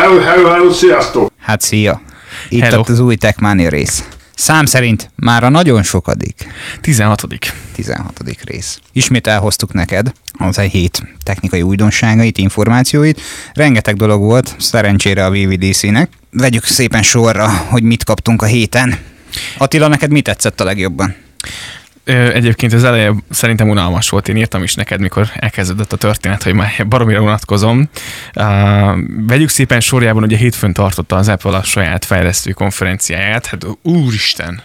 Hello, hello, hello, sziasztok! Hát szia! Itt Hello. az új Techmania rész. Szám szerint már a nagyon sokadik, 16. 16. rész. Ismét elhoztuk neked az egy hét technikai újdonságait, információit. Rengeteg dolog volt, szerencsére a VVDC-nek. Vegyük szépen sorra, hogy mit kaptunk a héten. Attila, neked mi tetszett a legjobban? Egyébként az eleje szerintem unalmas volt, én írtam is neked, mikor elkezdődött a történet, hogy már baromira unatkozom. Uh, vegyük szépen sorjában, a hétfőn tartotta az Apple a saját fejlesztő konferenciáját, hát úristen,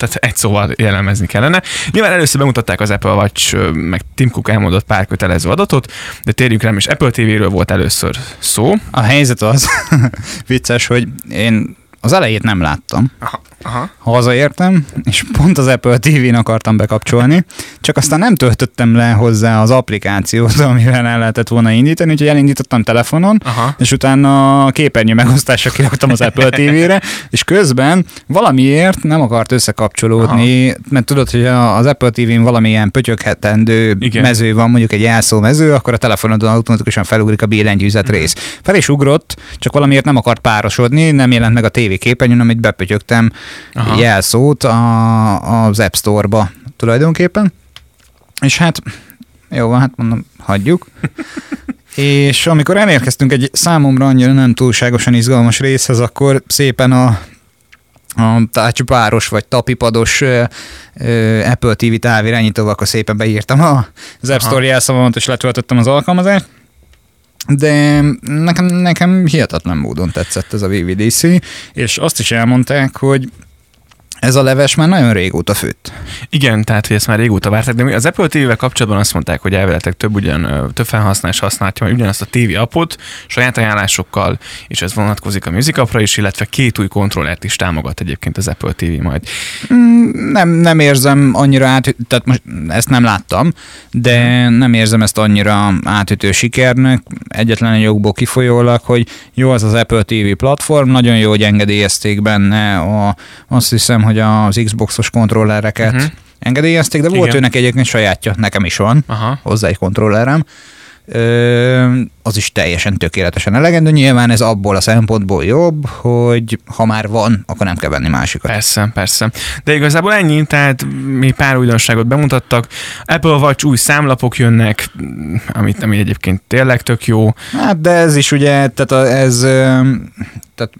tehát egy szóval jellemezni kellene. Nyilván először bemutatták az Apple Watch, meg Tim Cook elmondott pár kötelező adatot, de térjünk rá, és Apple TV-ről volt először szó. A helyzet az, vicces, hogy én az elejét nem láttam. Aha, aha. hazaértem, és pont az Apple TV-n akartam bekapcsolni, csak aztán nem töltöttem le hozzá az applikációt, amivel el lehetett volna indítani, úgyhogy elindítottam telefonon, Aha. és utána a képernyő megosztásra kiraktam az Apple TV-re, és közben valamiért nem akart összekapcsolódni, Aha. mert tudod, hogy az Apple TV-n valamilyen pötyöghetendő Igen. mező van, mondjuk egy jelszó mező, akkor a telefonodon automatikusan felugrik a billentyűzet Mhm. rész. Fel is ugrott, csak valamiért nem akart párosodni, nem jelent meg a TV képernyőn, amit bepötyögtem Aha. jelszót a, az App Store-ba tulajdonképpen. És hát, jó van, hát mondom, hagyjuk. És amikor elérkeztünk egy számomra annyira nem túlságosan izgalmas részhez, akkor szépen a, a tácsupáros vagy tapipados ö, ö, Apple TV távirányítóval akkor szépen beírtam a- az App. Store jelszavamat, és letöltöttem az alkalmazást. De nekem, nekem hihetetlen módon tetszett ez a VVDC, és azt is elmondták, hogy ez a leves már nagyon régóta főtt. Igen, tehát hogy ezt már régóta várták, de az Apple TV-vel kapcsolatban azt mondták, hogy elvileg több, ugyan, több felhasználás használja ugyanazt a TV appot saját ajánlásokkal, és ez vonatkozik a Music appra is, illetve két új kontrollert is támogat egyébként az Apple TV majd. Nem, nem érzem annyira át, tehát most ezt nem láttam, de nem érzem ezt annyira átütő sikernek, egyetlen egy jogból kifolyólag, hogy jó az az Apple TV platform, nagyon jó, hogy engedélyezték benne a, azt hiszem, hogy az Xboxos kontrollereket uh-huh. engedélyezték, de volt Igen. őnek egyébként sajátja, nekem is van, Aha. hozzá egy kontrollerem. Ö, az is teljesen tökéletesen elegendő. Nyilván ez abból a szempontból jobb, hogy ha már van, akkor nem kell venni másikat. Persze, persze. De igazából ennyi, tehát mi pár újdonságot bemutattak. Apple Watch új számlapok jönnek, amit, ami egyébként tényleg tök jó. Hát de ez is ugye, tehát a, ez tehát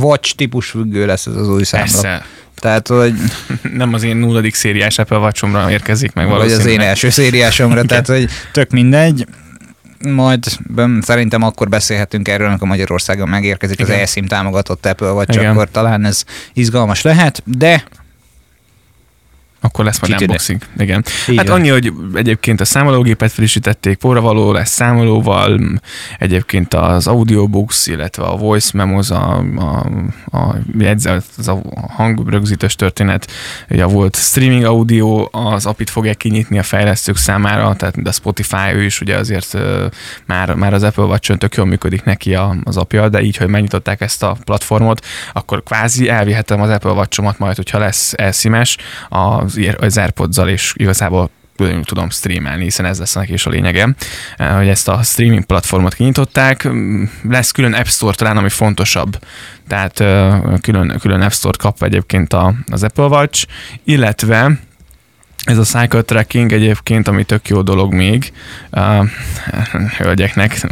watch típus függő lesz ez az új számlap. Persze. Tehát, hogy Nem az én nulladik szériás Apple Watch-omra érkezik meg vagy az valószínűleg. én első szériásomra, tehát, hogy tök mindegy. Majd szerintem akkor beszélhetünk erről, amikor Magyarországon megérkezik az Igen. eSIM támogatott Apple, vagy Igen. akkor talán ez izgalmas lehet, de Akkor lesz majd Kitűnő. unboxing. Igen. Így hát van. annyi, hogy egyébként a számológépet frissítették, forravaló lesz számolóval, egyébként az audiobooks, illetve a voice memos, a, a, a jegyzet, az a hangrögzítős történet, volt streaming audio, az apit fogják kinyitni a fejlesztők számára, tehát a Spotify ő is ugye azért már, már az Apple watch tök jól működik neki a, az apja, de így, hogy megnyitották ezt a platformot, akkor kvázi elvihetem az Apple watch majd, hogyha lesz elszimes az, az airpods és igazából tudom streamelni, hiszen ez lesz neki is a lényege, eh, hogy ezt a streaming platformot kinyitották. Mm, Lesz külön App Store talán, ami fontosabb, tehát eh, külön, külön App Store kap egyébként az Apple Watch, illetve ez a cycle tracking egyébként, ami tök jó dolog még, uh, hölgyeknek.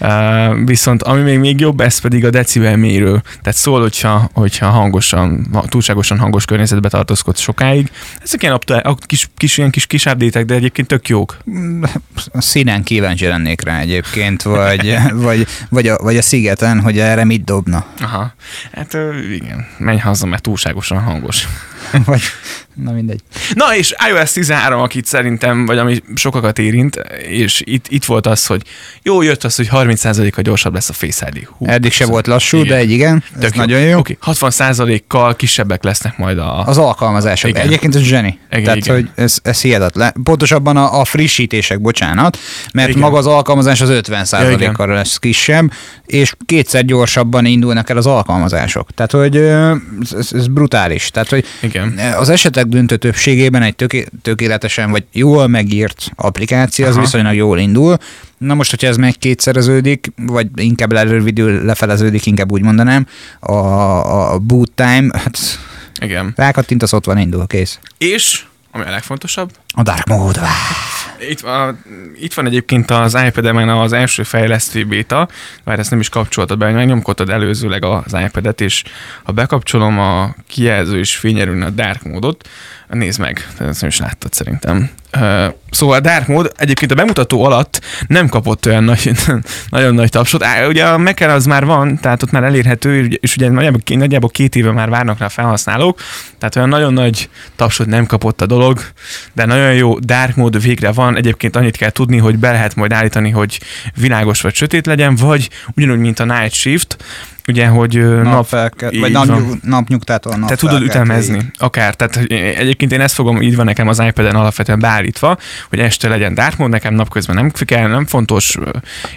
Uh, viszont ami még, még jobb, ez pedig a decibel mérő. Tehát szól, hogyha, hogyha hangosan, ha- túlságosan hangos környezetbe tartózkodsz sokáig. Ezek ilyen apta, kis, kis, ilyen kis, kis update de egyébként tök jók. a színen kíváncsi lennék rá egyébként, vagy, vagy, vagy, a, vagy a szigeten, hogy erre mit dobna. Aha. Hát igen, menj haza, mert túlságosan hangos. Vagy, na mindegy. Na és iOS 13, akit szerintem, vagy ami sokakat érint, és itt, itt volt az, hogy jó, jött az, hogy 30%-kal gyorsabb lesz a Face ID. Hú, Eddig se volt lassú, Igen. de egy igen, ez Tök nagyon jó. Oké, 60%-kal kisebbek lesznek majd a... Az alkalmazások. Igen. Egyébként ez zseni. Igen, Tehát, igen. hogy ez, ez hihetetlen. Pontosabban a, a frissítések, bocsánat, mert Igen. maga az alkalmazás az 50 Ja, igen. kal lesz kisebb, és kétszer gyorsabban indulnak el az alkalmazások. Tehát, hogy ez, ez, ez brutális. Tehát, hogy Igen. Az esetek döntő többségében egy töké, tökéletesen vagy jól megírt applikáció, az Aha. viszonylag jól indul, Na most, hogyha ez meg kétszereződik, vagy inkább lerövidül, lefeleződik, inkább úgy mondanám, a, a boot time, hát Igen. rákattintasz, ott van, indul, kész. És, ami a legfontosabb, A dark mode. Itt, a, itt van egyébként az iPad-emen az első fejlesztő béta, mert ezt nem is kapcsoltad be, megnyomkodtad előzőleg az iPad-et, és ha bekapcsolom a kijelző és fényerülne a dark módot, nézd meg, ezt nem is láttad szerintem. Szóval a Dark Mode egyébként a bemutató alatt nem kapott olyan nagy, nagyon nagy tapsot. Á, ugye a mac az már van, tehát ott már elérhető, és ugye nagyjából, nagyjából két éve már várnak rá felhasználók, tehát olyan nagyon nagy tapsot nem kapott a dolog, de nagyon jó Dark Mode végre van. Egyébként annyit kell tudni, hogy be lehet majd állítani, hogy világos vagy sötét legyen, vagy ugyanúgy, mint a Night Shift, ugye, hogy nap, Napfelke, így vagy napnyug, napnyugtától te tudod ütemezni, akár. Tehát hogy egyébként én ezt fogom, így van nekem az iPad-en alapvetően beállítva, hogy este legyen dark mode, nekem napközben nem kell, nem fontos,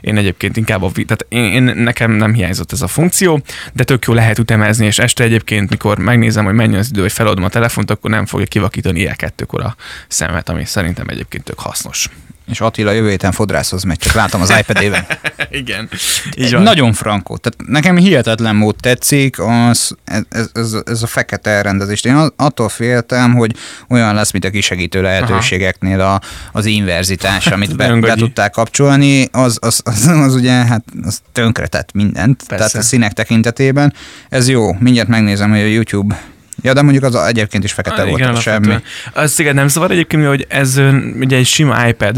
én egyébként inkább a, tehát én, én, nekem nem hiányzott ez a funkció, de tök jó lehet ütemezni, és este egyébként, mikor megnézem, hogy mennyi az idő, hogy feladom a telefont, akkor nem fogja kivakítani ilyen kettőkor a szemet, ami szerintem egyébként tök hasznos. És Attila jövő héten fodrászhoz megy, csak látom az iPad-ében. Igen. Egy Nagyon frankó. Tehát nekem hihetetlen mód tetszik az, ez, ez, ez, a fekete elrendezés. Én attól féltem, hogy olyan lesz, mint a kisegítő lehetőségeknél a, az inverzitás, amit be, be tudták kapcsolni, az, az, az, az ugye hát az tönkretett mindent. Persze. Tehát a színek tekintetében. Ez jó. Mindjárt megnézem, hogy a YouTube Ja, de mondjuk az egyébként is fekete Ah, volt, igen, semmi. alapvetően. Az igen, nem zavar egyébként, hogy ez ugye egy sima iPad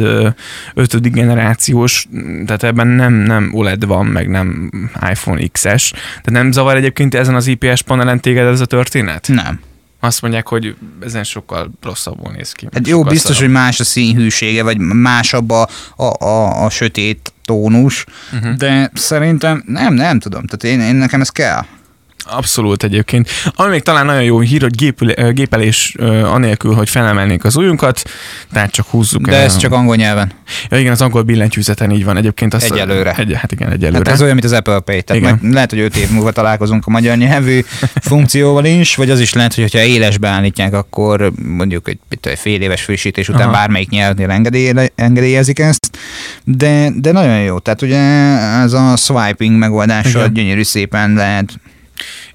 ötödik generációs, tehát ebben nem, nem OLED van, meg nem iPhone XS, de nem zavar egyébként ezen az IPS panelen téged ez a történet? Nem. Azt mondják, hogy ezen sokkal rosszabbul néz ki. Hát jó, biztos, szarabb. hogy más a színhűsége, vagy másabb a, a, a, a sötét tónus, Mhm. de szerintem nem, nem tudom. Tehát én, én nekem ez kell. Abszolút egyébként. Ami még talán nagyon jó hír, hogy gépül, gépelés anélkül, hogy felemelnék az ujjunkat, tehát csak húzzuk De el. ez csak angol nyelven. Ja, igen, az angol billentyűzeten így van egyébként. Azt Egyelőre. Egy, hát igen, egyelőre. Hát ez olyan, mint az Apple Pay. Tehát Igen. majd lehet, hogy öt év múlva találkozunk a magyar nyelvű funkcióval is, vagy az is lehet, hogy ha élesbe állítják, akkor mondjuk egy, egy fél éves frissítés után Aha. bármelyik nyelvnél engedély, engedélyezik ezt. De, de nagyon jó. Tehát ugye ez a swiping megoldással Igen. gyönyörű szépen lehet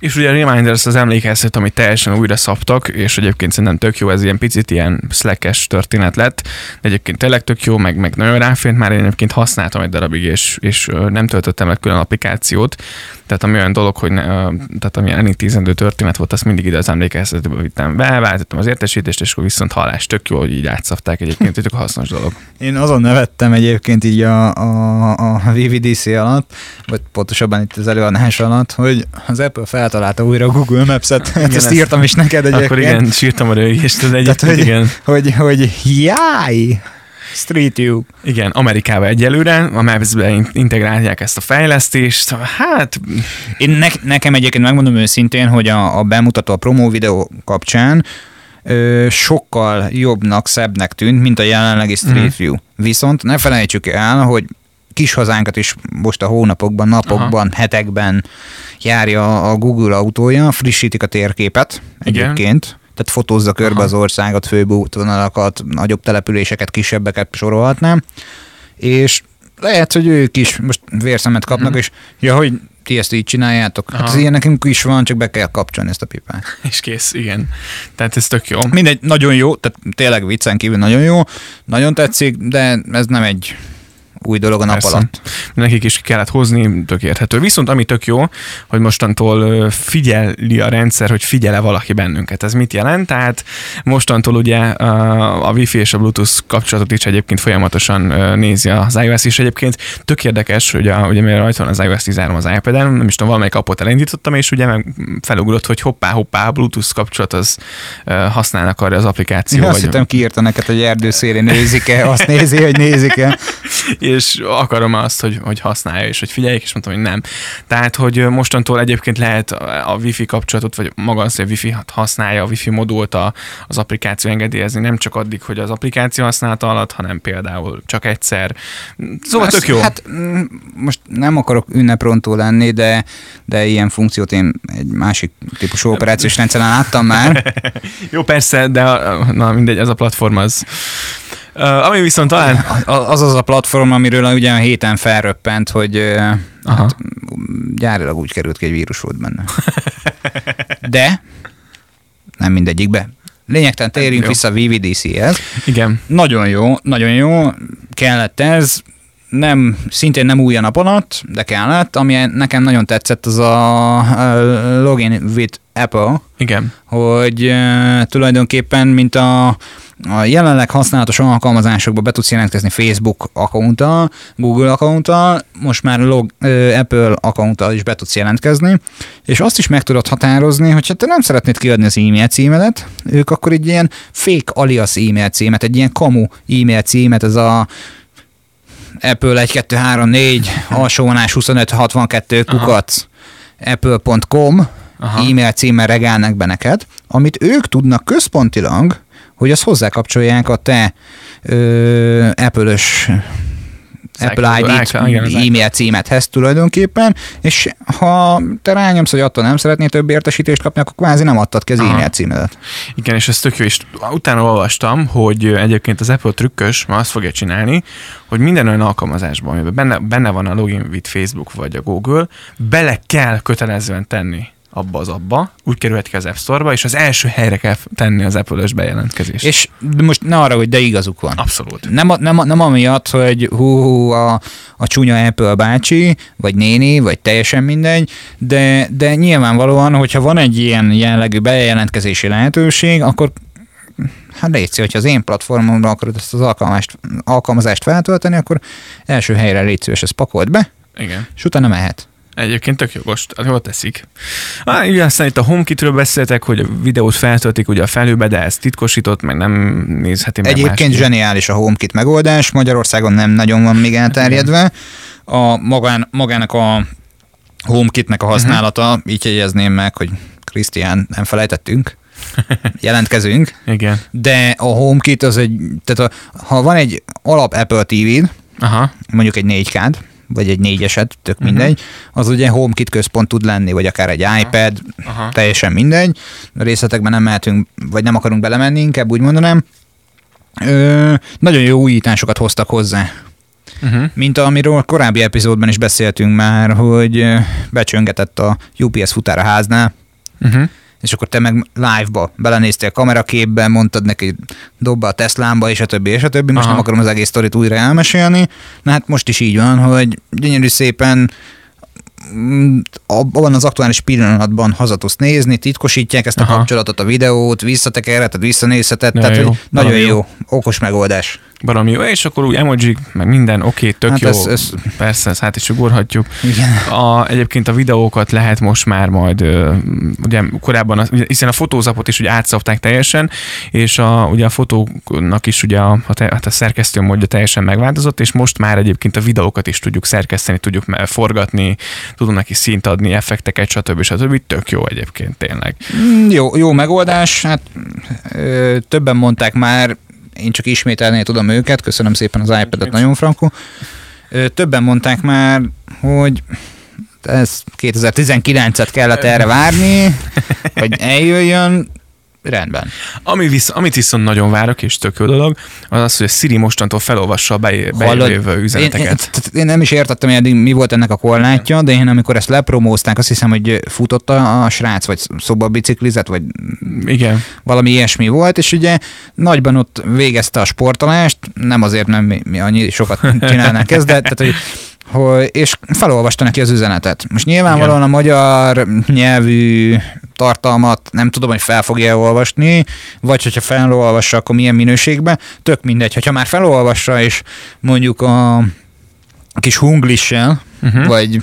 És ugye a Reminders az emlékeztet, amit teljesen újra szabtak, és egyébként szerintem tök jó, ez ilyen picit ilyen slackes történet lett, de egyébként tényleg tök jó, meg, meg nagyon ráfért, már én egyébként használtam egy darabig, és, és nem töltöttem le külön applikációt, tehát ami olyan dolog, hogy ne, tehát ami elintézendő történet volt, azt mindig ide az emlékeztetőbe vittem be, váltottam az értesítést, és akkor viszont hallás tök jó, hogy így átszapták egyébként, hogy hasznos dolog. Én azon nevettem egyébként így a, a, a VVDC alatt, vagy pontosabban itt az előadás alatt, hogy az Apple feltalálta újra a Google Maps-et. Hát Igen, ezt írtam is neked egyébként. Akkor igen, sírtam a rögést, de egyébként hogy- igen. Hogy, hogy jaj, Street View. Igen, Amerikába egyelőre, a Maps-be in- integrálják ezt a fejlesztést, hát Én ne, nekem egyébként megmondom őszintén, hogy a, a bemutató a promó videó kapcsán ö, sokkal jobbnak, szebbnek tűnt, mint a jelenlegi Street Mhm. View. Viszont ne felejtsük el, hogy kis hazánkat is most a hónapokban, napokban, Aha. hetekben járja a Google autója, frissítik a térképet Igen. egyébként, tehát fotózza körbe Aha. az országot, főbb útvonalakat, nagyobb településeket, kisebbeket sorolhatnám, és lehet, hogy ők is most vérszemet kapnak, Mhm. és ja, hogy ti ezt így csináljátok. Hát Aha. ez ilyen nekünk is van, csak be kell kapcsolni ezt a pipát. és kész, igen. Tehát ez tök jó. Mindegy, nagyon jó, tehát tényleg viccen kívül nagyon jó, nagyon tetszik, de ez nem egy új dolog a nap Persze. alatt. Nekik is ki kellett hozni, tök érthető. Viszont ami tök jó, hogy mostantól figyeli a rendszer, hogy figyele valaki bennünket. Ez mit jelent? Tehát mostantól ugye a Wi-Fi és a Bluetooth kapcsolatot is egyébként folyamatosan nézi az iOS is. Egyébként tök érdekes, hogy a, ugye mivel rajta van az iOS 13 az iPad-en, nem is tudom, valamelyik appot elindítottam, és ugye meg felugrott, hogy hoppá, hoppá, a Bluetooth kapcsolat az használnak arra az applikáció. Jó, azt vagy- hittem kiírta neked, hogy erdőszélén nézik-e, azt nézi, hogy nézik-e. és akarom azt, hogy, hogy használja, és hogy figyeljék, és mondtam, hogy nem. Tehát, hogy mostantól egyébként lehet a Wi-Fi kapcsolatot, vagy maga az, hogy a Wi-Fi használja, a Wi-Fi modult a, az applikáció engedélyezni, nem csak addig, hogy az applikáció használata alatt, hanem például csak egyszer. Szóval Ezt- tök jó. Hát mm, most nem akarok ünneprontó lenni, de, de ilyen funkciót én egy másik típusú operációs rendszeren láttam már. Jó, persze, de a- na mindegy, ez a platform az Uh, ami viszont talán... Az az a platform, amiről ugye a héten felröppent, hogy Aha. hát, gyárilag úgy került ki, egy vírus volt benne. De nem mindegyikbe. Lényegtelen térjünk vissza a VVDC-hez. Igen. Nagyon jó, nagyon jó, kellett ez, nem, szintén nem új a nap alatt, de kellett. Ami nekem nagyon tetszett, az a, login with Apple, Igen. hogy tulajdonképpen, mint a, a jelenleg használatos alkalmazásokba be tudsz jelentkezni Facebook accounttal, Google accounttal, most már log, Apple accounttal is be tudsz jelentkezni, és azt is meg tudod határozni, hogy ha te nem szeretnéd kiadni az e-mail címedet, ők akkor egy ilyen fake alias e-mail címet, egy ilyen kamu e-mail címet, ez a Apple 1, 2, 3, 4, alsóvonás 25, 62 Aha. kukac, apple.com Aha. e-mail címmel regálnak be neked, amit ők tudnak központilag, hogy azt hozzákapcsolják a te ö, Apple-ös Apple ID-t, e-mail címethez tulajdonképpen, és ha te rányomsz, hogy attól nem szeretnél több értesítést kapni, akkor kvázi nem adtad ki az Aha. e-mail címedet. Igen, és ez tök jó, és utána olvastam, hogy egyébként az Apple trükkös ma azt fogja csinálni, hogy minden olyan alkalmazásban, amiben benne, benne van a login with Facebook vagy a Google, bele kell kötelezően tenni abba az abba, úgy kerülhet ki az App Store-ba, és az első helyre kell tenni az Apple-ös bejelentkezést. És most ne arra, hogy de igazuk van. Abszolút. Nem, nem, nem amiatt, hogy hú, hú a, a csúnya Apple bácsi, vagy néni, vagy teljesen mindegy, de, de nyilvánvalóan, hogyha van egy ilyen jellegű bejelentkezési lehetőség, akkor hát légy szíves, hogyha az én platformomra akarod ezt az alkalmazást, alkalmazást feltölteni, akkor első helyre légy szíves, ezt pakold be, Igen. és utána mehet. Egyébként tök jogos, jól teszik. Ah, igen, aztán itt a HomeKit-ről beszéltek, hogy a videót feltöltik ugye a felőbe, de ez titkosított, meg nem nézheti meg Egyébként másképp. zseniális a HomeKit megoldás, Magyarországon nem nagyon van még elterjedve. A magán, magának a HomeKitnek a használata, uh-huh. így jegyezném meg, hogy Krisztián, nem felejtettünk, jelentkezünk, Igen. de a HomeKit az egy, tehát a, ha van egy alap Apple TV-d, Aha. mondjuk egy 4 k vagy egy négyeset, tök mindegy, az ugye HomeKit központ tud lenni, vagy akár egy iPad, Aha. teljesen mindegy. A részletekben nem mehetünk, vagy nem akarunk belemenni, inkább úgy mondanám. Ö, nagyon jó újításokat hoztak hozzá. Uh-huh. Mint amiről a korábbi epizódban is beszéltünk már, hogy becsöngetett a UPS futár a háznál, Uh-huh. És akkor te meg live-ba belenéztél kameraképbe, mondtad neki, dob be a Teslámba, és a többi, és a többi. Most Aha. nem akarom az egész sztorit újra elmesélni. Na hát most is így van, hogy gyönyörű szépen mm, abban az aktuális pillanatban haza tudsz nézni, titkosítják ezt a Aha. kapcsolatot, a videót, visszatekerheted, visszanézheted, Nagyon tehát jó. nagyon jó. jó, okos megoldás. Baromi jó, és akkor úgy emoji, meg minden, oké, okay, tök Hát jó. ez- ez- Persze, ezt hát is ugorhatjuk. Igen. A, egyébként a videókat lehet most már majd, ugye korábban, ugye, hiszen a fotózapot is ugye átszapták teljesen, és a, ugye a fotóknak is ugye a, a, hát a szerkesztő módja teljesen megváltozott, és most már egyébként a videókat is tudjuk szerkeszteni, tudjuk forgatni, tudunk neki szint adni, effekteket, stb. stb. Tök jó egyébként tényleg. Mm, Jó, jó megoldás, hát ö, többen mondták már, én csak ismételni tudom őket, köszönöm szépen az iPad-et, nagyon frankó. Ö, többen mondták már, hogy ez 2019-et kellett erre várni, hogy eljöjjön, rendben. Ami visz, amit viszont nagyon várok, és tök jó dolog, az az, hogy a Siri mostantól felolvassa a bejövő Én, én, üzeneteket. tehát én nem is értettem, hogy eddig mi volt ennek a korlátja, de én amikor ezt lepromózták, azt hiszem, hogy futott a, a srác, vagy szobabiciklizett, vagy Igen. valami ilyesmi volt, és ugye nagyban ott végezte a sportolást, nem azért, nem mi, mi annyi sokat csinálnánk ezt, de tehát, hogy, hogy, és felolvasta neki az üzenetet. Most nyilvánvalóan Igen. a magyar nyelvű tartalmat nem tudom, hogy fel fogja olvasni, vagy hogyha felolvassa, akkor milyen minőségben, tök mindegy. Hogyha már felolvassa, és mondjuk a, kis hunglissel, Uh-huh. vagy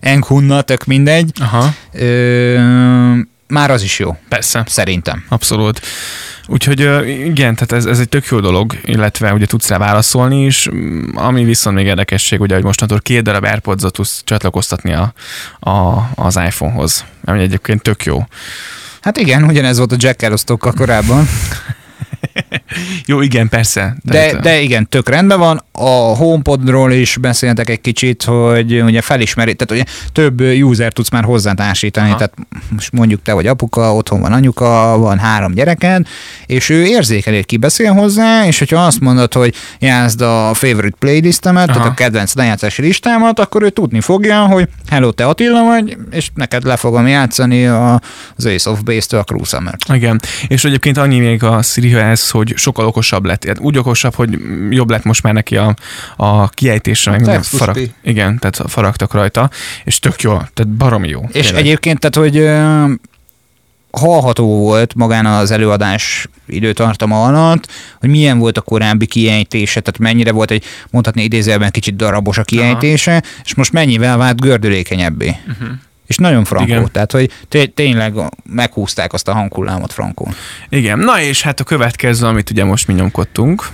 enkhunna, tök mindegy, Aha, ö, már az is jó, persze. szerintem. Abszolút. Úgyhogy igen, tehát ez, ez egy tök jó dolog, illetve ugye tudsz rá válaszolni is, Mm, ami viszont még érdekesség, ugye, hogy mostantól két darab airpods tudsz csatlakoztatni a, a, az iPhone-hoz, ami egyébként tök jó. Hát igen, ugyanez volt a jack elosztókkal korábban, Jó, igen, persze. de, Tehát, de igen, tök rendben van. A HomePodról is beszéltek egy kicsit, hogy ugye felismeri, tehát ugye több user tudsz már hozzátársítani, Aha. tehát most mondjuk te vagy apuka, otthon van anyuka, van három gyereked, és ő érzékeli, ki beszél hozzá, és hogyha azt mondod, hogy játszd a favorite playlistemet, Aha. tehát a kedvenc lejátszási listámat, akkor ő tudni fogja, hogy hello, te Attila vagy, és neked le fogom játszani a, az Ace of Base-től a Cruise Summer-t. Igen, és egyébként annyi még a Sirihez, hogy sokkal okosabb lett. Úgy okosabb, hogy jobb lett most már neki a, a kiejtésre, meg minden farag, igen, tehát faragtak rajta, és tök jó, tehát baromi jó. És tényleg. egyébként, tehát, hogy hallható volt magán az előadás időtartama alatt, hogy milyen volt a korábbi kiejtése, tehát mennyire volt egy mondhatni idézőjelben kicsit darabos a kiejtése, Aha. és most mennyivel vált gördülékenyebbé. Uh-huh. És nagyon frankó, Igen. tehát hogy tényleg meghúzták azt a hanghullámot frankó. Igen, na és hát a következő, amit ugye most mi nyomkodtunk,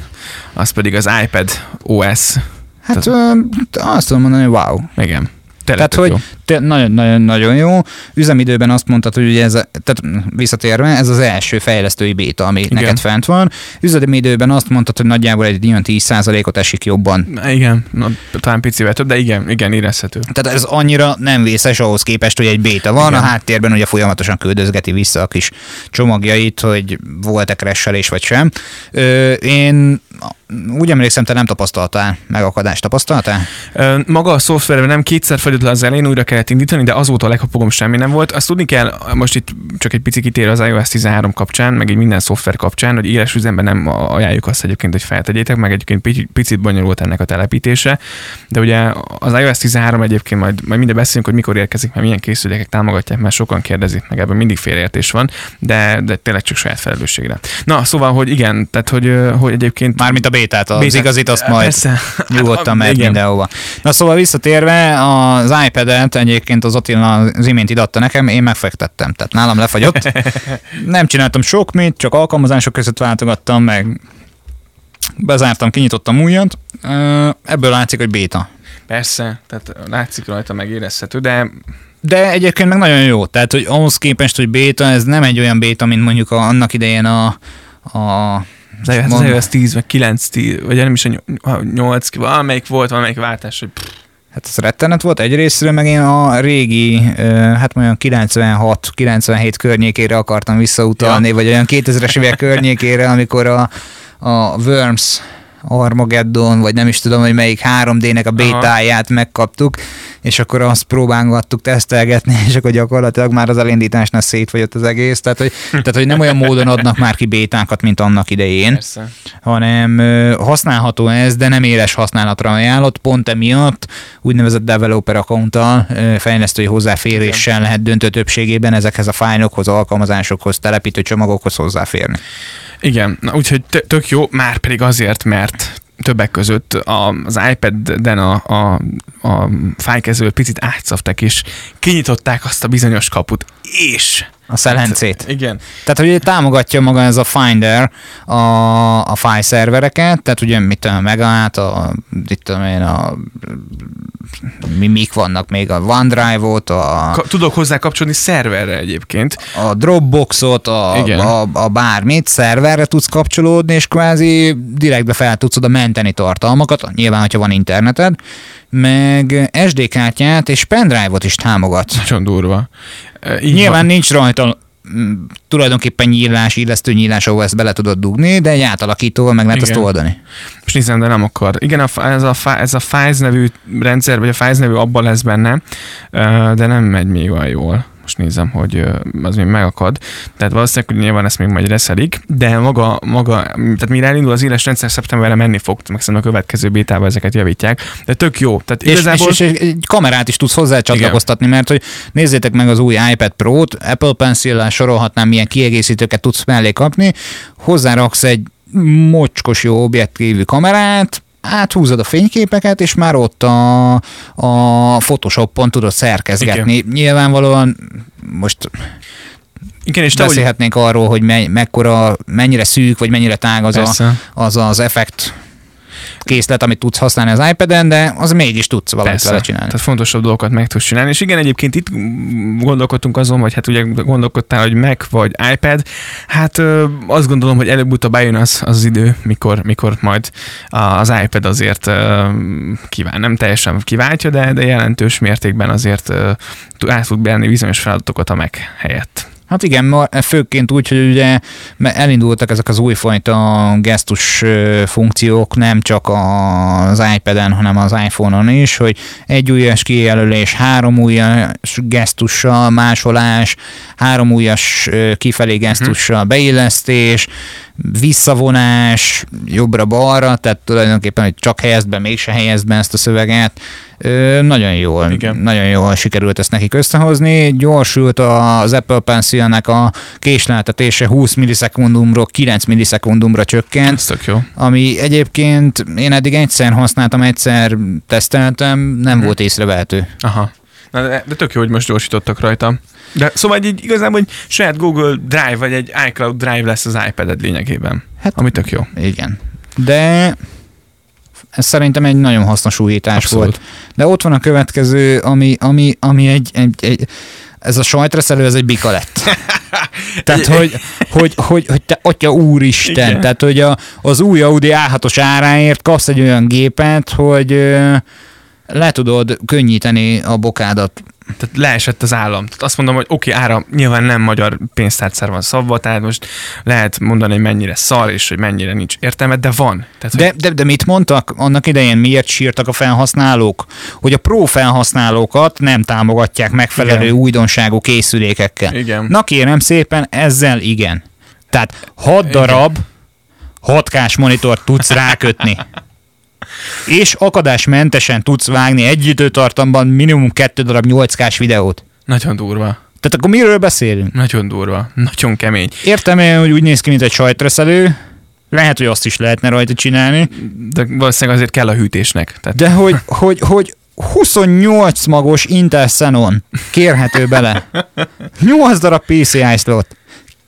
az pedig az iPad OS. Hát tehát... azt tudom mondani, hogy wow. Igen. Tényleg Tehát, hogy nagyon-nagyon jó. Üzemidőben azt mondtad, hogy ugye ez, a, tehát visszatérve, ez az első fejlesztői béta, ami Igen. neked fent van. Üzemidőben azt mondtad, hogy nagyjából egy ilyen 10%-ot esik jobban. Igen, na, talán picivel több, de igen, igen, érezhető. Tehát ez annyira nem vészes ahhoz képest, hogy egy béta van, igen. a háttérben ugye folyamatosan küldözgeti vissza a kis csomagjait, hogy volt-e crash vagy sem. Ö, én úgy emlékszem, te nem tapasztaltál megakadást, tapasztaltál? Maga a szoftverben nem kétszer felült az elején, újra kellett indítani, de azóta a leghapogom semmi nem volt. Azt tudni kell, most itt csak egy pici kitér az iOS 13 kapcsán, meg egy minden szoftver kapcsán, hogy éles üzemben nem ajánljuk azt egyébként, hogy feltegyétek, meg egyébként picit bonyolult ennek a telepítése. De ugye az iOS 13 egyébként majd, majd minden beszélünk, hogy mikor érkezik, mert milyen készülékek támogatják, mert sokan kérdezik, meg ebben mindig félreértés van, de, de tényleg csak saját felelősségre. Na, szóval, hogy igen, tehát hogy, hogy egyébként. Mármint a bétát, az bétát, igazit azt majd persze. nyugodtan megy mindenhova. Na szóval visszatérve, az iPad-et egyébként az Attila az imént idatta nekem, én megfektettem, tehát nálam lefagyott. Nem csináltam sok mit, csak alkalmazások között váltogattam, meg bezártam, kinyitottam újat. Ebből látszik, hogy béta. Persze, tehát látszik rajta, megérezhető, de de egyébként meg nagyon jó, tehát hogy ahhoz képest, hogy béta, ez nem egy olyan béta, mint mondjuk a, annak idején a, a az iOS, az iOS 10, vagy 9, 10, vagy nem is a 8, valamelyik volt, valamelyik váltás, hogy pff. Hát ez rettenet volt egyrésztről, meg én a régi, hát olyan 96-97 környékére akartam visszautalni, ja. vagy olyan 2000-es évek környékére, amikor a, a Worms Armageddon, vagy nem is tudom, hogy melyik 3D-nek a bétáját megkaptuk, és akkor azt próbálgattuk tesztelgetni, és akkor gyakorlatilag már az elindításnál szétfogyott az egész, tehát hogy, tehát, hogy nem olyan módon adnak már ki bétákat, mint annak idején, Persze. hanem használható ez, de nem éles használatra ajánlott, pont emiatt úgynevezett developer accounttal, fejlesztői hozzáféréssel lehet döntő többségében ezekhez a fájlokhoz, alkalmazásokhoz, telepítő csomagokhoz hozzáférni. Igen, na úgyhogy tök jó, már pedig azért, mert többek között az iPad-den a, a, a fájkező picit átszavták, és kinyitották azt a bizonyos kaput, és a szelencét. Hát, igen. Tehát, hogy támogatja maga ez a Finder a, a file szervereket, tehát ugye mit tudom, megállt, a, itt tudom én, a, mi, mik vannak még, a OneDrive-ot, a... Ka- tudok hozzá kapcsolni szerverre egyébként. A Dropboxot, a, a, a bármit, szerverre tudsz kapcsolódni, és kvázi direktbe fel tudsz oda menteni tartalmakat, nyilván, hogyha van interneted, meg SD kártyát és pendrive-ot is támogat. Nagyon durva. Így Nyilván van. nincs rajta mm, tulajdonképpen nyílás, illesztő nyílás, ahol ezt bele tudod dugni, de egy átalakítóval meg lehet Igen. azt oldani. Most nézem, de nem akar. Igen, ez a, ez a Files nevű rendszer, vagy a Files nevű abban lesz benne, de nem megy még olyan jól most nézem, hogy az még megakad. Tehát valószínűleg, hogy nyilván ezt még majd reszelik, de maga, maga tehát mire elindul az éles rendszer, szeptemberre menni fog, meg a következő bétában ezeket javítják, de tök jó. Tehát és, igazából... és, és, és, egy kamerát is tudsz hozzá csatlakoztatni, mert hogy nézzétek meg az új iPad Pro-t, Apple pencil sorolhatnám, milyen kiegészítőket tudsz mellé kapni, hozzáraksz egy mocskos jó objektívű kamerát, áthúzod a fényképeket, és már ott a, a Photoshopon tudod szerkezgetni. Igen. Nyilvánvalóan most igen, és beszélhetnénk hogy... arról, hogy me, mekkora, mennyire szűk, vagy mennyire tág az, a, az az effekt készlet, amit tudsz használni az iPad-en, de az mégis tudsz valamit Persze. vele csinálni. Tehát fontosabb dolgokat meg tudsz csinálni. És igen, egyébként itt gondolkodtunk azon, vagy hát ugye gondolkodtál, hogy Mac vagy iPad. Hát azt gondolom, hogy előbb-utóbb bejön az, az idő, mikor, mikor majd az iPad azért kíván, nem teljesen kiváltja, de, de jelentős mértékben azért át tud beállni bizonyos feladatokat a Mac helyett. Hát igen, főként úgy, hogy ugye elindultak ezek az újfajta gesztus funkciók, nem csak az iPad-en, hanem az iPhone-on is, hogy egy ujjas kijelölés, három ujjas gesztussal, másolás, három ujjas kifelé gesztussal beillesztés, visszavonás, jobbra-balra, tehát tulajdonképpen, hogy csak helyezd be, mégse helyezd be ezt a szöveget. Nagyon jól, Igen. nagyon jól sikerült ezt nekik összehozni. Gyorsult az Apple Pencil-nek a késleltetése 20 millisekundumról 9 millisekundumra csökkent, Ez tök jó. ami egyébként én eddig egyszer használtam, egyszer teszteltem, nem Hm. volt észrevehető. Aha. Na, de, de tök jó, hogy most gyorsítottak rajta. De szóval így igazából egy saját Google Drive vagy egy iCloud Drive lesz az iPad-ed lényegében. Hát- Ami tök jó. Igen. De ez szerintem egy nagyon hasznos újítás Abszolút. volt. De ott van a következő, ami, ami, ami egy, egy, egy ez a sajtreszelő, ez egy bika lett. Tehát, hogy, hogy, hogy, hogy te atya úristen, Igen. tehát, hogy a, az új Audi A6-os áráért kapsz egy olyan gépet, hogy le tudod könnyíteni a bokádat. Tehát leesett az állam. Tehát azt mondom, hogy oké, okay, ára nyilván nem magyar pénztárcár van szabva, tehát most lehet mondani, hogy mennyire szar, és hogy mennyire nincs értelme, de van. Tehát, De, de, de mit mondtak annak idején, miért sírtak a felhasználók? Hogy a pro felhasználókat nem támogatják megfelelő Igen. újdonságú készülékekkel. hogy, igen. Na kérem szépen, ezzel igen. Tehát 6 darab 6K-s monitort tudsz rákötni. És akadásmentesen tudsz vágni egy időtartamban minimum 2 darab 8K-s videót. Nagyon durva. Tehát akkor miről beszélünk? Nagyon durva. Nagyon kemény. Értem én, hogy úgy néz ki, mint egy sajtreszelő. Lehet, hogy azt is lehetne rajta csinálni. De valószínűleg azért kell a hűtésnek. Tehát De hogy, hogy, hogy 28 magos Intel Xenon kérhető bele. 8 darab PCI slot.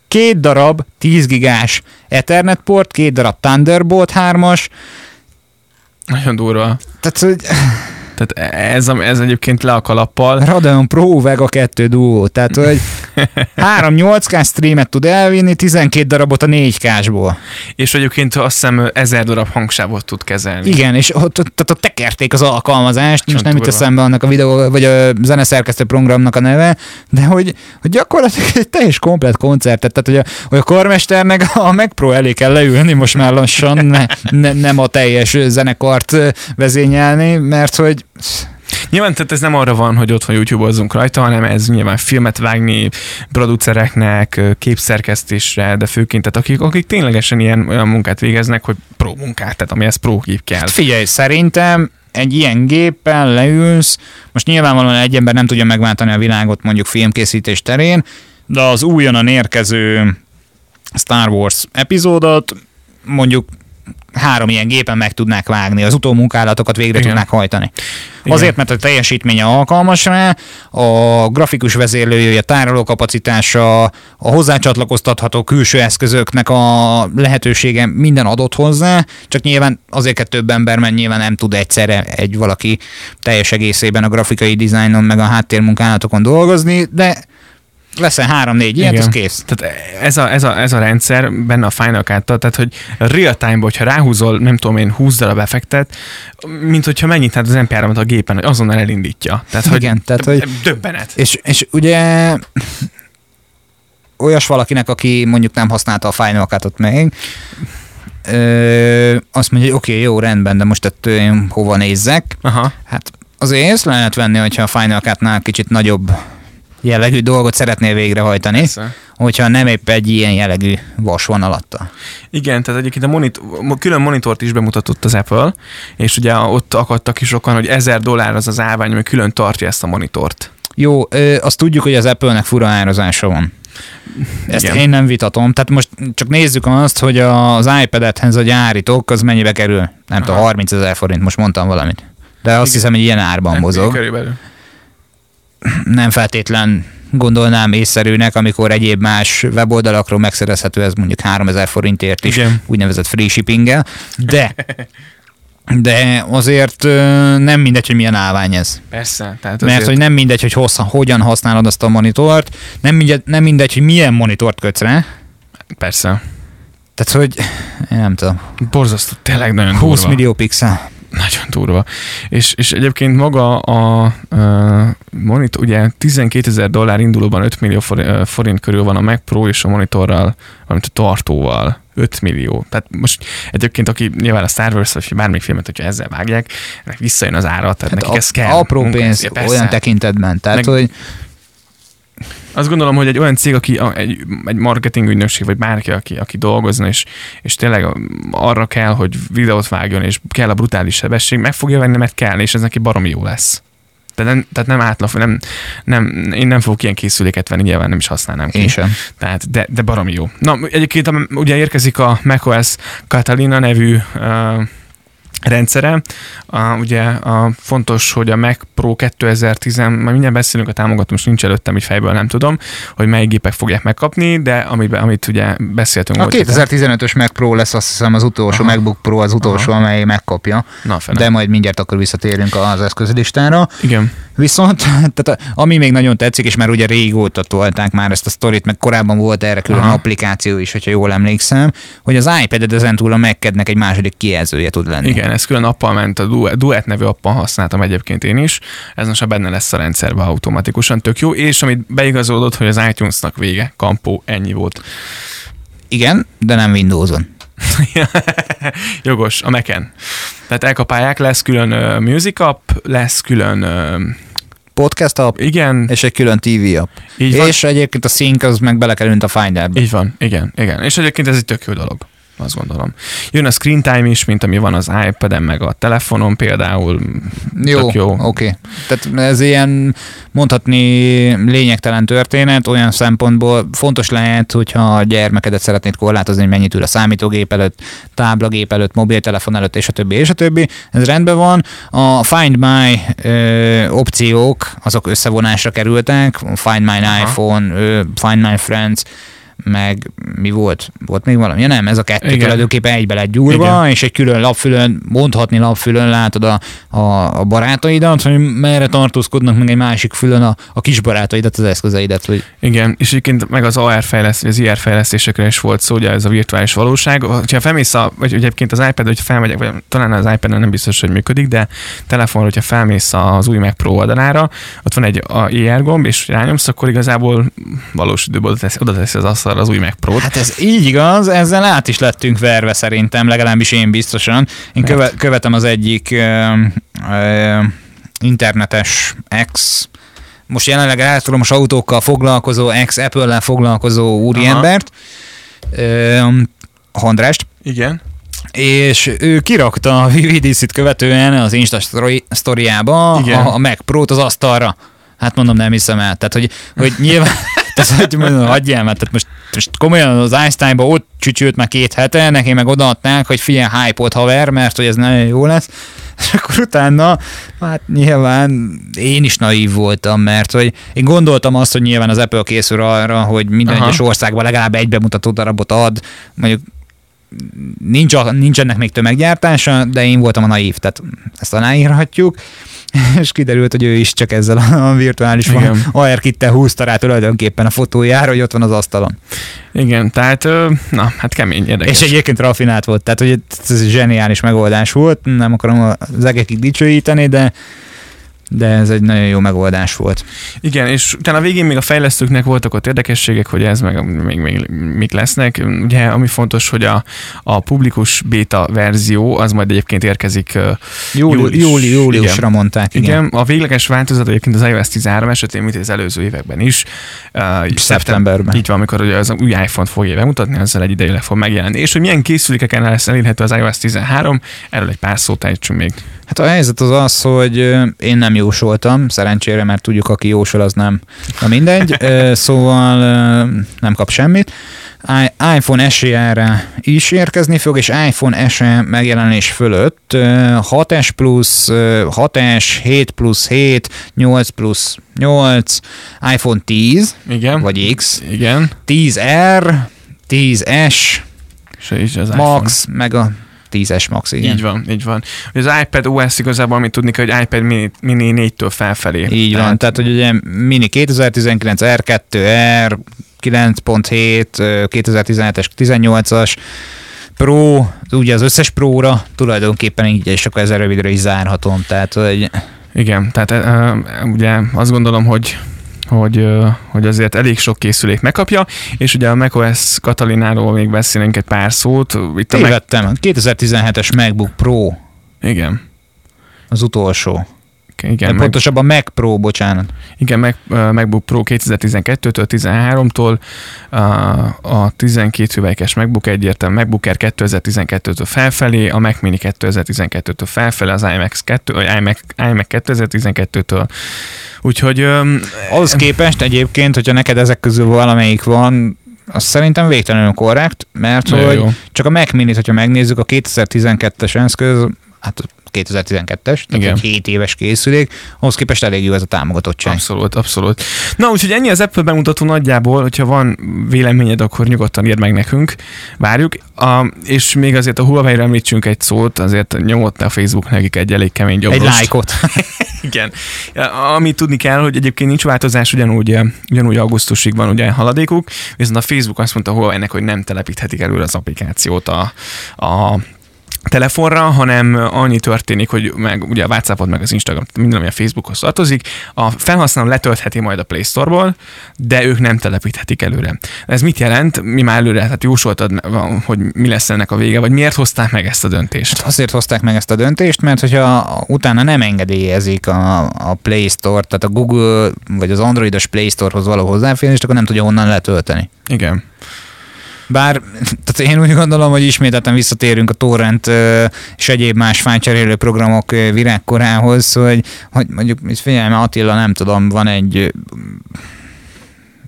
Két darab 10 gigás Ethernet port, két darab Thunderbolt 3-as. Nagyon durva. Tehát, hogy Tehát ez, ez egyébként le a kalappal. Radeon Pro Vega 2 Duo. Tehát, hogy 3 8K streamet tud elvinni, 12 darabot a 4K-sból. És egyébként azt hiszem ezer darab hangsávot tud kezelni. Igen, és ott, ott, ott, tekerték az alkalmazást, most nem jut durva. eszembe annak a videó, vagy a zeneszerkesztő programnak a neve, de hogy, hogy gyakorlatilag egy teljes komplet koncertet, tehát hogy a, hogy a karmesternek a Mac Pro elé kell leülni most már lassan, ne, ne, nem a teljes zenekart vezényelni, mert hogy Nyilván tehát ez nem arra van, hogy otthon YouTube-ozzunk rajta, hanem ez nyilván filmet vágni producereknek, képszerkesztésre, de főként, tehát akik, akik ténylegesen ilyen olyan munkát végeznek, hogy pro munkát, tehát amihez pro gép kell. Hát figyelj, szerintem egy ilyen géppel leülsz, most nyilvánvalóan egy ember nem tudja megváltani a világot mondjuk filmkészítés terén, de az újonnan érkező Star Wars epizódot mondjuk három ilyen gépen meg tudnák vágni, az utómunkálatokat végre Igen. tudnák hajtani. Igen. Azért, mert a teljesítménye alkalmas rá, a grafikus vezérlője, tárolókapacitása, a hozzácsatlakoztatható külső eszközöknek a lehetősége minden adott hozzá, csak nyilván azért kell több ember, mert nyilván nem tud egyszerre egy valaki teljes egészében a grafikai dizájnon meg a háttérmunkálatokon dolgozni, de leszel három-négy ilyet, Igen. az kész. Tehát ez a, ez, a, ez a rendszer benne a Final cut tehát hogy real time hogyha ráhúzol, nem tudom én, 20 darab effektet, mint hogyha megnyitnád az mp a gépen, hogy azonnal elindítja. Tehát, hogy Igen, tehát, hogy- döbbenet. És, és ugye olyas valakinek, aki mondjuk nem használta a Final Cut-ot még, ö, azt mondja, hogy oké, okay, jó, rendben, de most ettől én hova nézzek? Aha. Hát azért észre lehet venni, hogyha a Final Cut-nál kicsit nagyobb jellegű dolgot szeretnél végrehajtani, Persze. hogyha nem épp egy ilyen jellegű vas van alatta. Igen, tehát egyébként a monitor, külön monitort is bemutatott az Apple, és ugye ott akadtak is sokan, hogy 1000 dollár az az állvány, ami külön tartja ezt a monitort. Jó, azt tudjuk, hogy az Apple-nek fura árazása van. Ezt Igen. én nem vitatom. Tehát most csak nézzük azt, hogy az iPad-ethez a gyáritok, az mennyibe kerül? Nem tudom, Aha. 30 ezer forint, most mondtam valamit. De azt Igen. hiszem, hogy ilyen árban mozog. Körülbelül. Nem feltétlen gondolnám észszerűnek, amikor egyéb más weboldalakról megszerezhető ez mondjuk 3000 forintért is, Igen. úgynevezett free shippinggel. De de azért nem mindegy, hogy milyen állvány ez. Persze. Tehát Mert hogy nem mindegy, hogy hosszan, hogyan használod azt a monitort, nem mindegy, nem mindegy, hogy milyen monitort kötsz rá. Persze. Tehát, hogy nem tudom, Borzasztó, tényleg nagyon 20 durva. millió pixel. Nagyon durva. És, és egyébként maga a, a monitor, ugye 12 ezer dollár indulóban 5 millió forint körül van a Mac Pro és a monitorral, valamint a tartóval 5 millió. Tehát most egyébként, aki nyilván a Star Wars vagy bármelyik filmet, hogyha ezzel vágják, ennek visszajön az ára, tehát hát nekik ez kell. apró Munka- pénz Ja, persze. olyan tekintetben. Tehát, Meg- hogy Azt gondolom, hogy egy olyan cég, aki a- egy, egy marketing ügynökség, vagy bárki, aki, aki dolgozna, és, és tényleg arra kell, hogy videót vágjon, és kell a brutális sebesség, meg fogja venni, mert kell, és ez neki baromi jó lesz. Tehát nem, tehát nem átlag, nem, nem, én nem fogok ilyen készüléket venni, nyilván nem is használnám ki. én sem. Tehát, de, de baromi jó. Na, egyébként ugye érkezik a macOS Catalina nevű uh, rendszere. Uh, ugye a, fontos, hogy a Mac Pro 2010, már mindjárt beszélünk a támogató, most nincs előttem, így fejből nem tudom, hogy melyik gépek fogják megkapni, de amit, amit ugye beszéltünk. A hogy- 2015-ös Mac Pro lesz azt hiszem az utolsó, Aha. MacBook Pro az utolsó, Aha. amely megkapja. Na, fene. De majd mindjárt akkor visszatérünk az eszközlistára. Igen. Viszont, tehát a- ami még nagyon tetszik, és már ugye régóta tolták már ezt a sztorit, meg korábban volt erre külön Aha. applikáció is, hogyha jól emlékszem, hogy az iPad-ed ezentúl a Mac-ednek egy második kijelzője tud lenni. Igen, ez külön appal ment, a Duet, nevű appal használtam egyébként én is. Ez most már benne lesz a rendszerben automatikusan, tök jó. És amit beigazolódott, hogy az iTunes-nak vége, kampó, ennyi volt. Igen, de nem Windows-on. Jogos, a Mac-en. Tehát elkapálják, lesz külön uh, Music App, lesz külön, uh, Podcast app, igen, és egy külön TV app. így van, és egyébként a Sync az meg belekerült a Finderbe. így van, igen, igen. És egyébként ez egy tök jó dolog, azt gondolom. Jön a screen time is, mint ami van az iPad-en, meg a telefonon például. Jó, jó. oké. Okay. Tehát ez ilyen mondhatni lényegtelen történet, olyan szempontból fontos lehet, hogyha a gyermekedet szeretnéd korlátozni, hogy mennyit ül a számítógép előtt, táblagép előtt, mobiltelefon előtt, és a többi, és a többi. Ez rendben van. A Find My ö, opciók, azok összevonásra kerültek, Find My Aha. iPhone, ö, Find My Friends, meg mi volt? Volt még valami? Ja nem, ez a kettő Igen. tulajdonképpen egybe lett gyúrva, Igen. és egy külön lapfülön, mondhatni lapfülön látod a, a, a barátaidat, hogy merre tartózkodnak, meg egy másik fülön a, a kis barátaidat, az eszközeidet. Hogy Igen, és egyébként meg az AR fejlesztés, az IR fejlesztésekre is volt szó, ugye ez a virtuális valóság. Ha felmész a, vagy egyébként az iPad, hogyha felmegyek, vagy talán az iPad nem biztos, hogy működik, de telefonra, hogyha felmész az új Mac Pro oldalára, ott van egy a IR gomb, és rányomsz, akkor igazából valós időben oda teszi, oda teszi az asztalra az új Mac Pro-t. Hát ez így igaz, ezzel át is lettünk verve szerintem, legalábbis én biztosan. Én köve, követem az egyik ö, ö, internetes ex, most jelenleg elektromos autókkal foglalkozó, ex Apple-lel foglalkozó úriembert, ö, Andrást, Igen. és ő kirakta a VVDC-t követően az Insta sztoriába a, a Mac Pro-t az asztalra. Hát mondom, nem hiszem el. Tehát, hogy, hogy nyilván, tehát, hogy mondom, hagyjál már, tehát most, most komolyan az einstein ott csücsült már két hete, neki meg odaadták, hogy figyelj, hype haver, mert hogy ez nagyon jó lesz. És akkor utána, hát nyilván én is naív voltam, mert hogy én gondoltam azt, hogy nyilván az Apple készül arra, hogy minden Aha. egyes országban legalább egy bemutató darabot ad, mondjuk nincs, a, nincs ennek még tömeggyártása, de én voltam a naív, tehát ezt aláírhatjuk, és kiderült, hogy ő is csak ezzel a virtuális Igen. AR kittel húzta rá tulajdonképpen a fotójára, hogy ott van az asztalon. Igen, tehát, na, hát kemény, érdekes. És egyébként rafinált volt, tehát hogy ez zseniális megoldás volt, nem akarom az egekig dicsőíteni, de de ez egy nagyon jó megoldás volt. Igen, és utána a végén még a fejlesztőknek voltak ott érdekességek, hogy ez meg még, még mik lesznek. Ugye, ami fontos, hogy a, a publikus beta verzió, az majd egyébként érkezik Júli, Július. júli, júliusra Igen. mondták, igen. Igen, a végleges változat egyébként az iOS 13 esetén, mint az előző években is. Uh, Szeptemberben. Így van, amikor ugye az új iPhone-t fogja bemutatni, ezzel egy idejére fog megjelenni. És hogy milyen készülékeken lesz elérhető az iOS 13, erről egy pár szót ejtsünk még. Hát a helyzet az az, hogy én nem jósoltam, szerencsére, mert tudjuk, aki jósol, az nem. Na mindegy, szóval nem kap semmit. IPhone SE-re is érkezni fog, és iPhone SE megjelenés fölött ö, 6S plusz, ö, 6S, 7 plusz 7, 8 plusz 8, iPhone 10, Igen. vagy X, Igen. 10R, 10S, És az Max, meg a 10-es max, igen. Így van, így van. Az iPad OS igazából, amit tudni kell, hogy iPad mini, mini 4-től felfelé. Így tehát... van, tehát hogy ugye mini 2019, R2, R, 9.7, 2017-es, 18-as, Pro, ugye az összes Pro-ra tulajdonképpen így, és akkor ezzel rövidre is zárhatom, tehát hogy... Igen, tehát uh, ugye azt gondolom, hogy hogy, hogy azért elég sok készülék megkapja, és ugye a macOS Katalináról még beszélünk egy pár szót. Itt Tévedtem, meg... 2017-es MacBook Pro. Igen. Az utolsó. Igen, meg, pontosabban Mac Pro, bocsánat. Igen, Mac, uh, MacBook Pro 2012-től, 13-tól, uh, a 12 hüvelykes MacBook egyértelmű, MacBook Air 2012-től felfelé, a Mac Mini 2012-től felfelé, az iMac, 2, vagy iMac, iMac 2012-től. Úgyhogy... Um, Ahhoz képest egyébként, hogyha neked ezek közül valamelyik van, az szerintem végtelenül korrekt, mert hogy jó. csak a Mac Mini-t, hogyha megnézzük, a 2012-es eszköz, hát 2012-es, tehát Igen. egy 7 éves készülék, ahhoz képest elég jó ez a támogatottság. Abszolút, abszolút. Na, úgyhogy ennyi az Apple bemutató nagyjából, hogyha van véleményed, akkor nyugodtan írd meg nekünk, várjuk. A, és még azért a Huawei-re említsünk egy szót, azért nyomott a Facebook nekik egy elég kemény gyomrost. Egy lájkot. Igen. Amit tudni kell, hogy egyébként nincs változás, ugyanúgy, ugyanúgy augusztusig van ugye haladékuk, viszont a Facebook azt mondta Huawei-nek, hogy nem telepíthetik előre az applikációt a, a telefonra, hanem annyi történik, hogy meg ugye a WhatsAppot, meg az Instagram, minden, ami a Facebookhoz tartozik, a felhasználó letöltheti majd a Play Store-ból, de ők nem telepíthetik előre. Ez mit jelent? Mi már előre hát jósoltad, hogy mi lesz ennek a vége, vagy miért hozták meg ezt a döntést? Hát azért hozták meg ezt a döntést, mert hogyha utána nem engedélyezik a, a Play Store, tehát a Google vagy az Androidos Play Store-hoz való hozzáférést, akkor nem tudja honnan letölteni. Igen. Bár tehát én úgy gondolom, hogy ismételten visszatérünk a torrent és egyéb más fájcserélő programok virágkorához, hogy, hogy mondjuk, figyelj, Attila, nem tudom, van egy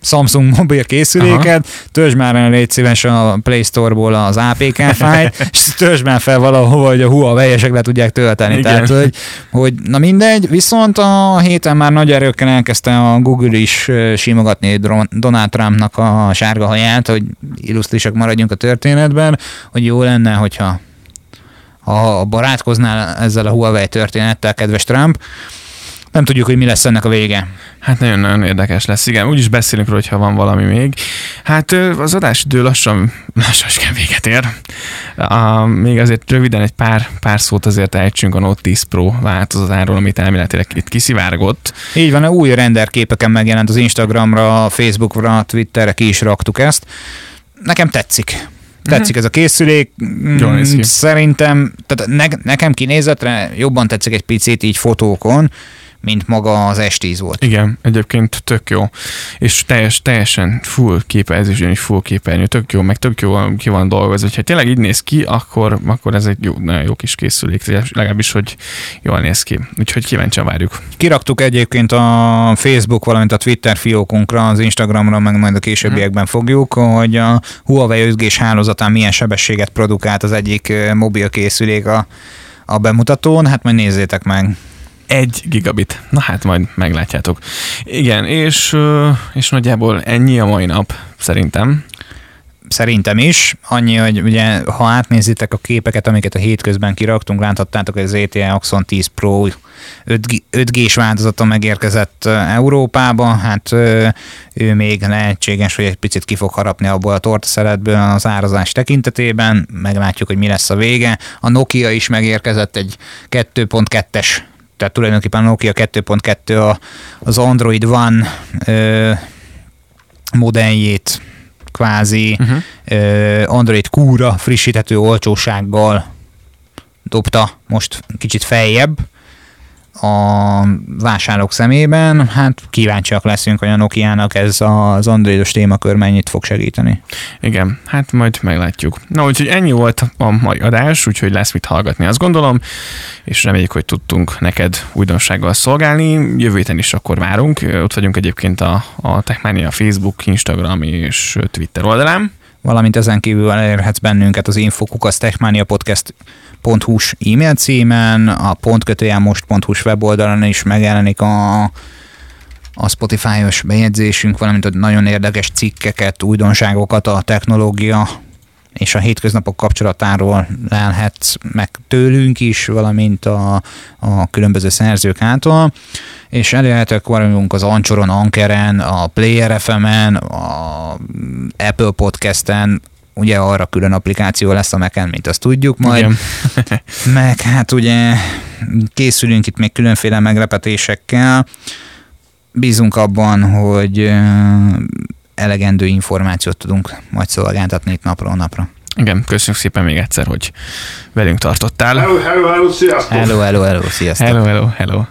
Samsung mobil készüléket, törzs már el légy szíves a Play Store-ból az APK fájt, és törzs már fel valahova, hogy a Huawei-esek le tudják tölteni. Igen. Tehát, hogy, hogy, na mindegy, viszont a héten már nagy erőkkel elkezdte a Google is simogatni Donald Trumpnak a sárga haját, hogy illusztrisak maradjunk a történetben, hogy jó lenne, hogyha ha barátkoznál ezzel a Huawei történettel, kedves Trump, nem tudjuk, hogy mi lesz ennek a vége. Hát nagyon-nagyon érdekes lesz, igen. Úgyis beszélünk róla, hogyha van valami még. Hát az idő lassan, lassan véget ér. A, még azért röviden egy pár, pár szót azért ejtsünk a Note 10 Pro változatáról, amit elméletileg itt kiszivárgott. Így van, új renderképeken megjelent az Instagramra, Facebookra, Twitterre ki is raktuk ezt. Nekem tetszik. Tetszik uh-huh. ez a készülék. Jól Szerintem, tehát ne, nekem kinézetre jobban tetszik egy picit így fotókon, mint maga az S10 volt. Igen, egyébként tök jó. És teljes, teljesen full képernyő, egy full képernyő, tök jó, meg tök jó ki van dolgozva. Ha tényleg így néz ki, akkor, akkor ez egy jó, nagyon jó kis készülék, legalábbis, hogy jól néz ki. Úgyhogy kíváncsian várjuk. Kiraktuk egyébként a Facebook, valamint a Twitter fiókunkra, az Instagramra, meg majd a későbbiekben hmm. fogjuk, hogy a Huawei 5G hálózatán milyen sebességet produkált az egyik mobil készülék a, a bemutatón, hát majd nézzétek meg. Egy gigabit. Na hát majd meglátjátok. Igen, és, és nagyjából ennyi a mai nap, szerintem. Szerintem is. Annyi, hogy ugye, ha átnézitek a képeket, amiket a hétközben kiraktunk, láthattátok, hogy az ETA Axon 10 Pro 5G-s változata megérkezett Európába, hát ő még lehetséges, hogy egy picit ki fog harapni abból a tortaszeletből az árazás tekintetében, meglátjuk, hogy mi lesz a vége. A Nokia is megérkezett egy 2.2-es tehát tulajdonképpen a Nokia 2.2 az Android One ö, modelljét kvázi uh-huh. ö, Android Q-ra frissíthető olcsósággal dobta most kicsit feljebb a vásárlók szemében, hát kíváncsiak leszünk, hogy a Nokia-nak ez az androidos témakör mennyit fog segíteni. Igen, hát majd meglátjuk. Na, úgyhogy ennyi volt a mai adás, úgyhogy lesz mit hallgatni, azt gondolom, és reméljük, hogy tudtunk neked újdonsággal szolgálni. Jövő héten is akkor várunk. Ott vagyunk egyébként a, a Techmania Facebook, Instagram és Twitter oldalán. Valamint ezen kívül elérhetsz bennünket az Infokukas Techmania Podcast .hu-s e-mail címen, a pontkötőjelmost.hu-s weboldalon is megjelenik a, a Spotify-os bejegyzésünk, valamint a nagyon érdekes cikkeket, újdonságokat a technológia és a hétköznapok kapcsolatáról lelhetsz meg tőlünk is, valamint a, a különböző szerzők által, és elérhetőek vagyunk az Ancsoron, Ankeren, a Player FM-en, a Apple Podcast-en, ugye arra külön applikáció lesz a mac mint azt tudjuk majd. Meg hát ugye készülünk itt még különféle meglepetésekkel. Bízunk abban, hogy elegendő információt tudunk majd szolgáltatni itt napról napra. Igen, köszönjük szépen még egyszer, hogy velünk tartottál. Hello, hello, hello, sziasztok! Hello, hello, hello, sziasztok! Hello, hello, hello.